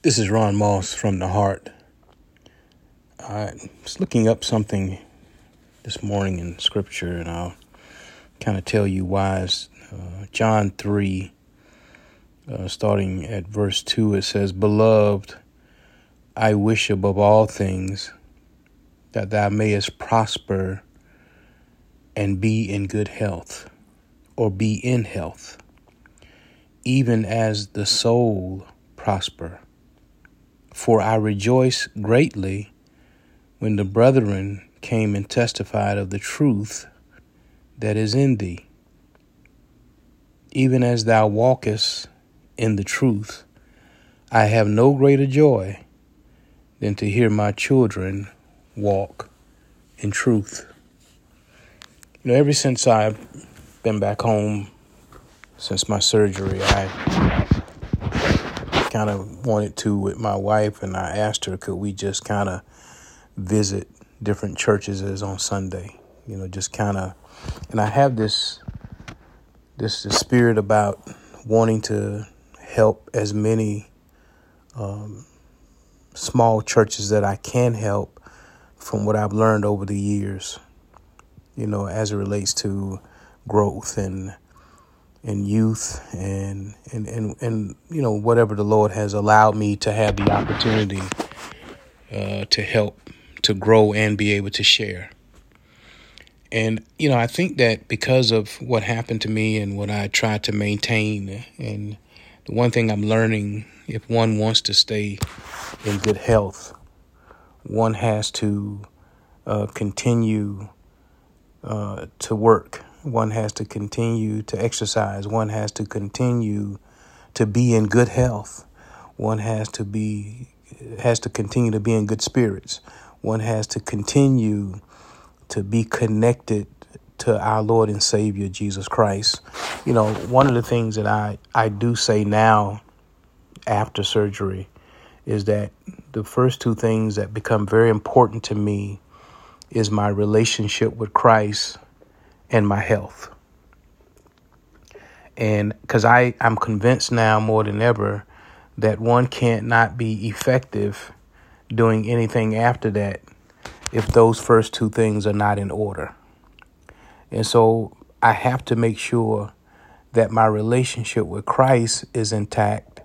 This is Ron Moss from the Heart. I was looking up something this morning in Scripture, and I'll kind of tell you why. Uh, John 3, uh, starting at verse 2, it says, Beloved, I wish above all things that thou mayest prosper and be in good health, or be in health, even as the soul prosper. For I rejoice greatly when the brethren came and testified of the truth that is in thee. Even as thou walkest in the truth, I have no greater joy than to hear my children walk in truth. You know, ever since I've been back home, since my surgery, I kind of wanted to with my wife, and I asked her, could we just kind of visit different churches as on Sunday? You know, just kind of, and I have this this, this spirit about wanting to help as many um, small churches that I can help from what I've learned over the years. You know, as it relates to growth and and youth and, and and and you know whatever the Lord has allowed me to have the opportunity uh, to help to grow and be able to share. And you know, I think that because of what happened to me and what I tried to maintain, and the one thing I'm learning, if one wants to stay in good health, one has to uh, continue uh, to work one has to continue to exercise. One has to continue to be in good health. One has to be has to continue to be in good spirits. One has to continue to be connected to our Lord and Savior Jesus Christ. You know, one of the things that I, I do say now after surgery is that the first two things that become very important to me is my relationship with Christ and my health. And because I'm convinced now more than ever that one can't not be effective doing anything after that if those first two things are not in order. And so I have to make sure that my relationship with Christ is intact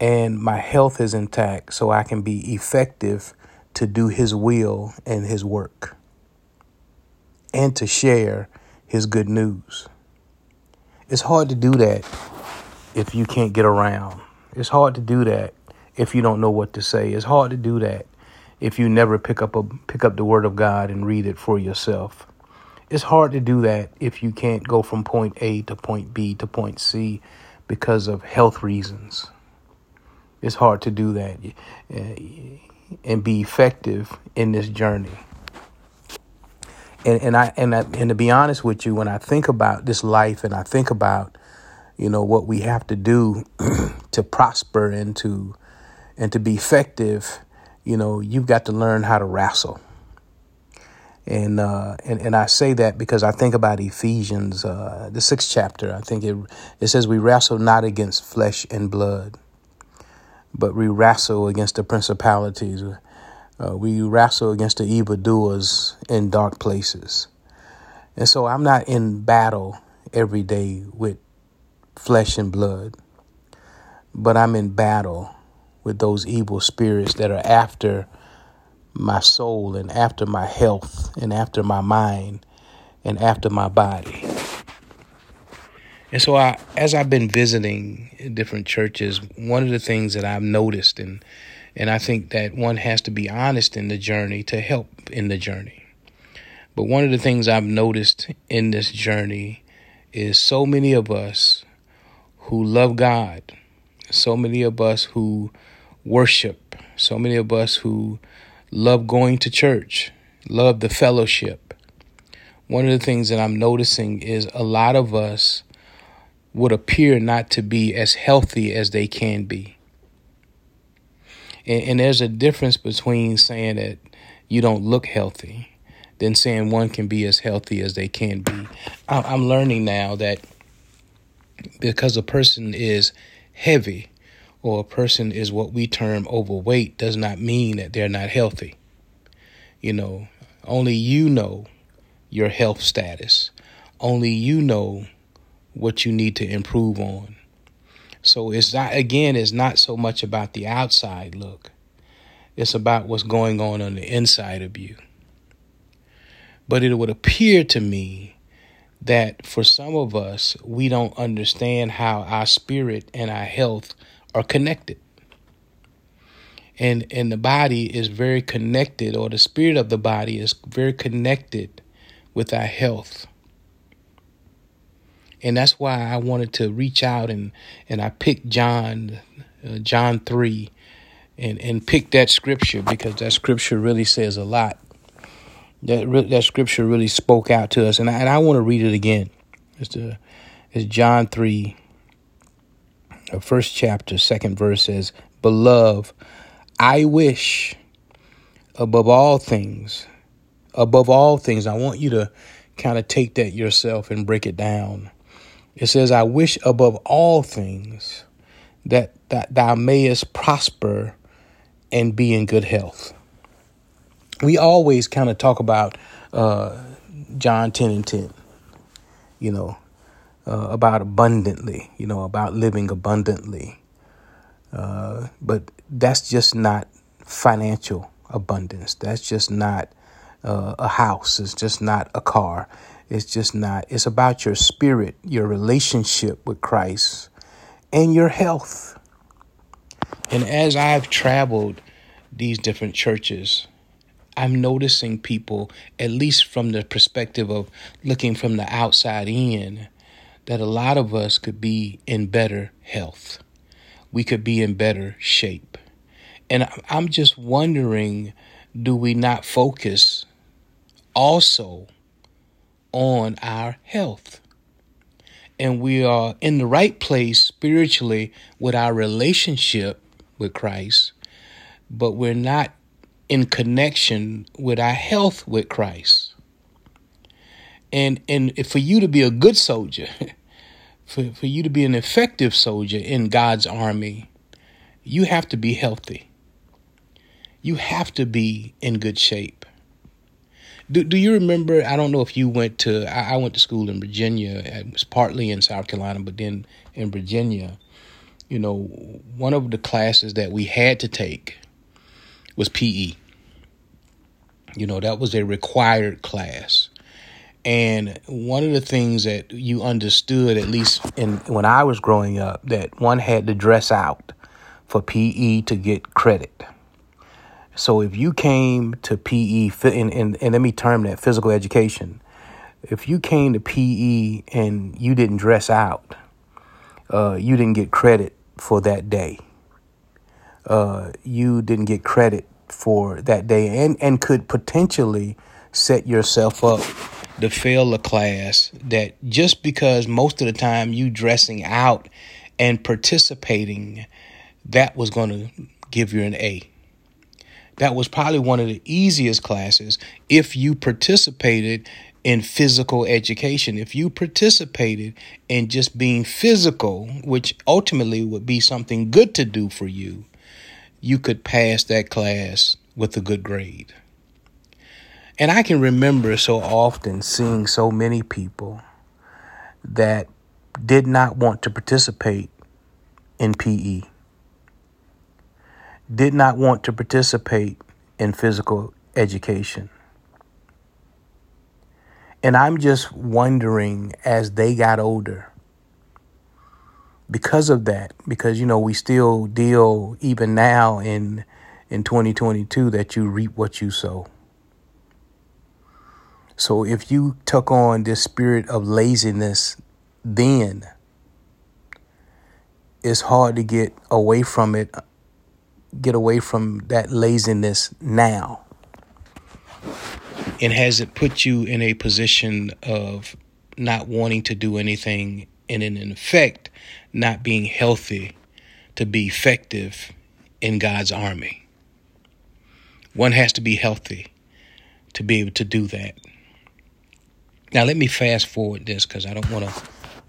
and my health is intact so I can be effective to do his will and his work and to share his good news. It's hard to do that if you can't get around. It's hard to do that if you don't know what to say. It's hard to do that if you never pick up a pick up the word of God and read it for yourself. It's hard to do that if you can't go from point A to point B to point C because of health reasons. It's hard to do that uh, and be effective in this journey and and I and I, and to be honest with you, when I think about this life and I think about you know what we have to do to prosper and to and to be effective, you know, you've got to learn how to wrestle. And uh, and and I say that because I think about Ephesians, uh, the sixth chapter. I think it it says we wrestle not against flesh and blood, but we wrestle against the principalities uh, we wrestle against the evildoers in dark places. And so I'm not in battle every day with flesh and blood, but I'm in battle with those evil spirits that are after my soul and after my health and after my mind and after my body. And so I as I've been visiting different churches, one of the things that I've noticed and and I think that one has to be honest in the journey to help in the journey. But one of the things I've noticed in this journey is so many of us who love God, so many of us who worship, so many of us who love going to church, love the fellowship. One of the things that I'm noticing is a lot of us would appear not to be as healthy as they can be. And, and there's a difference between saying that you don't look healthy than saying one can be as healthy as they can be. I'm learning now that because a person is heavy or a person is what we term overweight does not mean that they're not healthy. You know, only you know your health status. Only you know what you need to improve on. So it's not again, it's not so much about the outside look. It's about what's going on on the inside of you. But it would appear to me that for some of us, we don't understand how our spirit and our health are connected. And and the body is very connected, or the spirit of the body is very connected with our health. And that's why I wanted to reach out and and I picked John uh, John 3 and and pick that scripture because that scripture really says a lot. That re- that scripture really spoke out to us, and I, and I want to read it again. It's the it's John three, the first chapter, second verse says, "Beloved, I wish above all things, above all things, I want you to kind of take that yourself and break it down. It says, I wish above all things that, that thou mayest prosper and be in good health. We always kind of talk about uh, John 10 and 10, you know, uh, about abundantly, you know, about living abundantly. Uh, but that's just not financial abundance. That's just not uh, a house. It's just not a car. It's just not. It's about your spirit, your relationship with Christ, and your health. And as I've traveled these different churches, I'm noticing people, at least from the perspective of looking from the outside in, that a lot of us could be in better health. We could be in better shape. And I'm just wondering do we not focus also on our health? And we are in the right place spiritually with our relationship with Christ, but we're not in connection with our health with Christ. And and for you to be a good soldier, for, for you to be an effective soldier in God's army, you have to be healthy. You have to be in good shape. Do, do you remember? I don't know if you went to, I, I went to school in Virginia. It was partly in South Carolina, but then in Virginia, you know, one of the classes that we had to take was PE. You know, that was a required class. And one of the things that you understood, at least in when I was growing up, that one had to dress out for PE to get credit. So if you came to PE, and, and, and let me term that physical education, if you came to PE and you didn't dress out, uh, you didn't get credit for that day. Uh, you didn't get credit for that day and, and could potentially set yourself up to fail a class that just because most of the time you dressing out and participating, that was going to give you an A that was probably one of the easiest classes if you participated in physical education. If you participated in just being physical, which ultimately would be something good to do for you, you could pass that class with a good grade. And I can remember so often seeing so many people that did not want to participate in PE did not want to participate in physical education. And I'm just wondering as they got older, because of that, because you know, we still deal even now in in 2022 that you reap what you sow. So if you took on this spirit of laziness then, it's hard to get away from it get away from that laziness now? And has it put you in a position of not wanting to do anything and in effect not being healthy to be effective in God's army? One has to be healthy to be able to do that. Now, let me fast forward this because I don't want to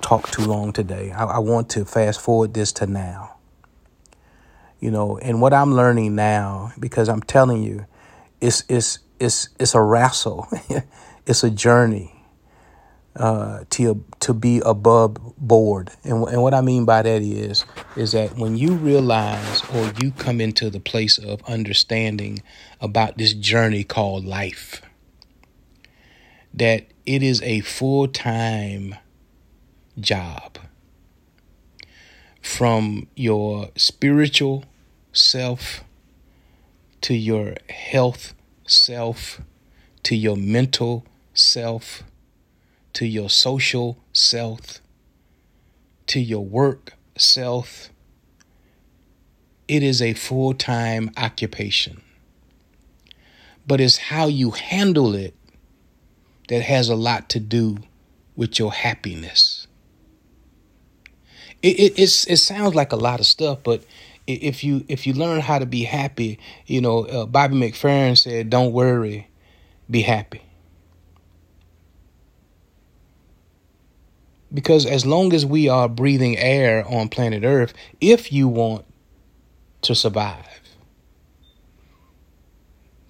talk too long today. I, I want to fast forward this to now. You know, and what I'm learning now, because I'm telling you, it's it's it's it's a wrestle, it's a journey uh, to to be above board. And and what I mean by that is is that when you realize or you come into the place of understanding about this journey called life, that it is a full time job from your spiritual self to your health self to your mental self to your social self, to your work self. It is a full time occupation. But it's how you handle it that has a lot to do with your happiness. It, it, it sounds like a lot of stuff, but if you if you learn how to be happy, you know, uh, Bobby McFerrin said, "Don't worry, be happy." Because as long as we are breathing air on planet Earth, if you want to survive,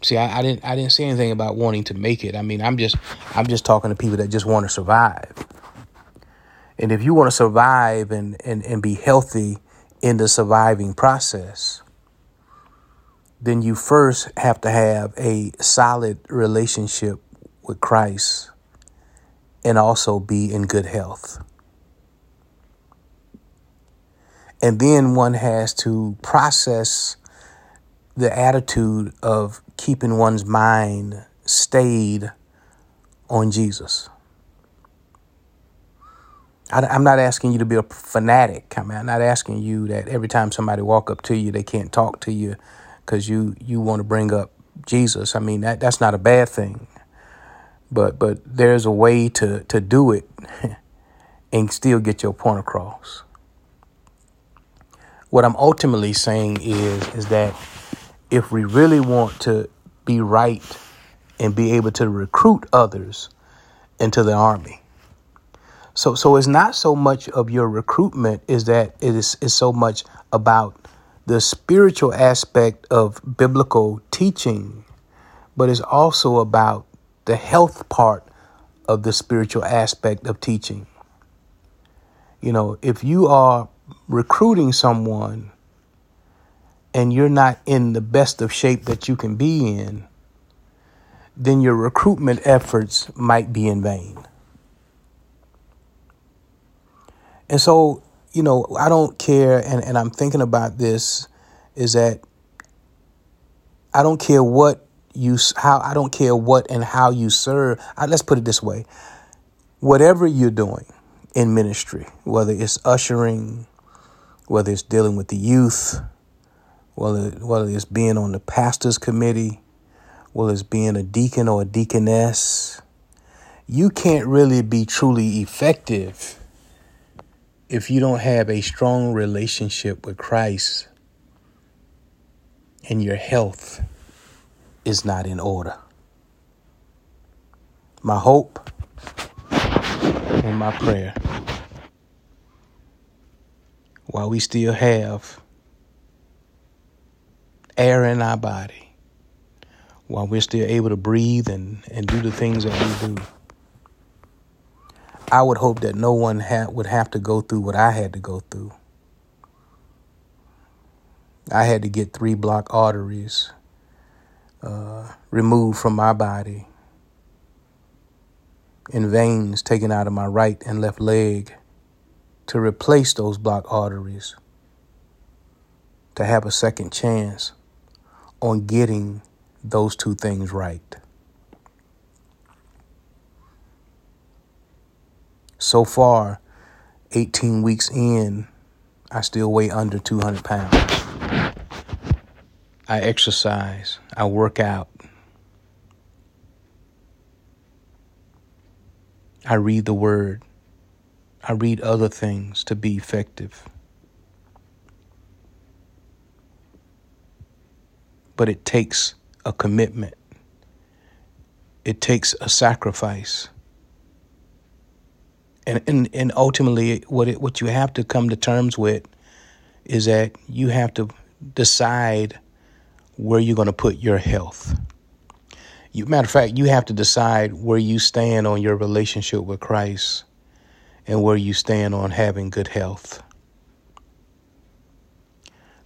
see, I, I, didn't, I didn't say anything about wanting to make it. I mean, I'm just, I'm just talking to people that just want to survive. And if you want to survive and, and, and be healthy in the surviving process, then you first have to have a solid relationship with Christ and also be in good health. And then one has to process the attitude of keeping one's mind stayed on Jesus. I, am not asking you to be a fanatic. I mean, I'm not asking you that every time somebody walk up to you, they can't talk to you because you you want to bring up Jesus. I mean, that that's not a bad thing but but there's a way to to do it and still get your point across. What I'm ultimately saying is is that if we really want to be right and be able to recruit others into the army. So so it's not so much of your recruitment is that it is is so much about the spiritual aspect of biblical teaching, but it's also about the health part of the spiritual aspect of teaching. You know, if you are recruiting someone and you're not in the best of shape that you can be in, then your recruitment efforts might be in vain. And so, you know, I don't care, and, and I'm thinking about this is that I don't care what you how I don't care what and how you serve. I, let's put it this way: whatever you're doing in ministry, whether it's ushering, whether it's dealing with the youth, whether whether it's being on the pastor's committee, whether it's being a deacon or a deaconess, you can't really be truly effective if you don't have a strong relationship with Christ and your health is not in order. My hope and my prayer, while we still have air in our body, while we're still able to breathe and, and do the things that we do, I would hope that no one ha- would have to go through what I had to go through. I had to get three block arteries uh, removed from my body and veins taken out of my right and left leg to replace those block arteries, to have a second chance on getting those two things right. So far, 18 weeks in, I still weigh under 200 pounds. I exercise, I work out, I read the word, I read other things to be effective. But it takes a commitment. It takes a sacrifice. And, and, and ultimately, what, it, what you have to come to terms with is that you have to decide where you're going to put your health. You, matter of fact, you have to decide where you stand on your relationship with Christ and where you stand on having good health.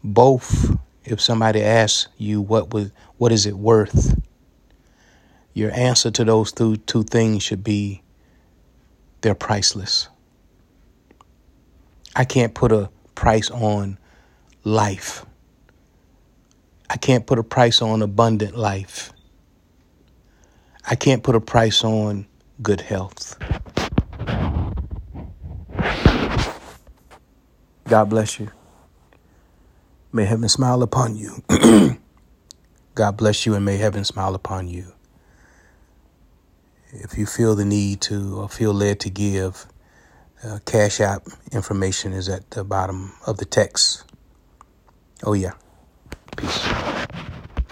Both, if somebody asks you what was, what is it worth, your answer to those two, two things should be they're priceless. I can't put a price on life. I can't put a price on abundant life. I can't put a price on good health. God bless you. May heaven smile upon you. God bless you and may heaven smile upon you. If you feel the need to or feel led to give, uh, Cash App information is at the bottom of the text. Oh, yeah. Peace.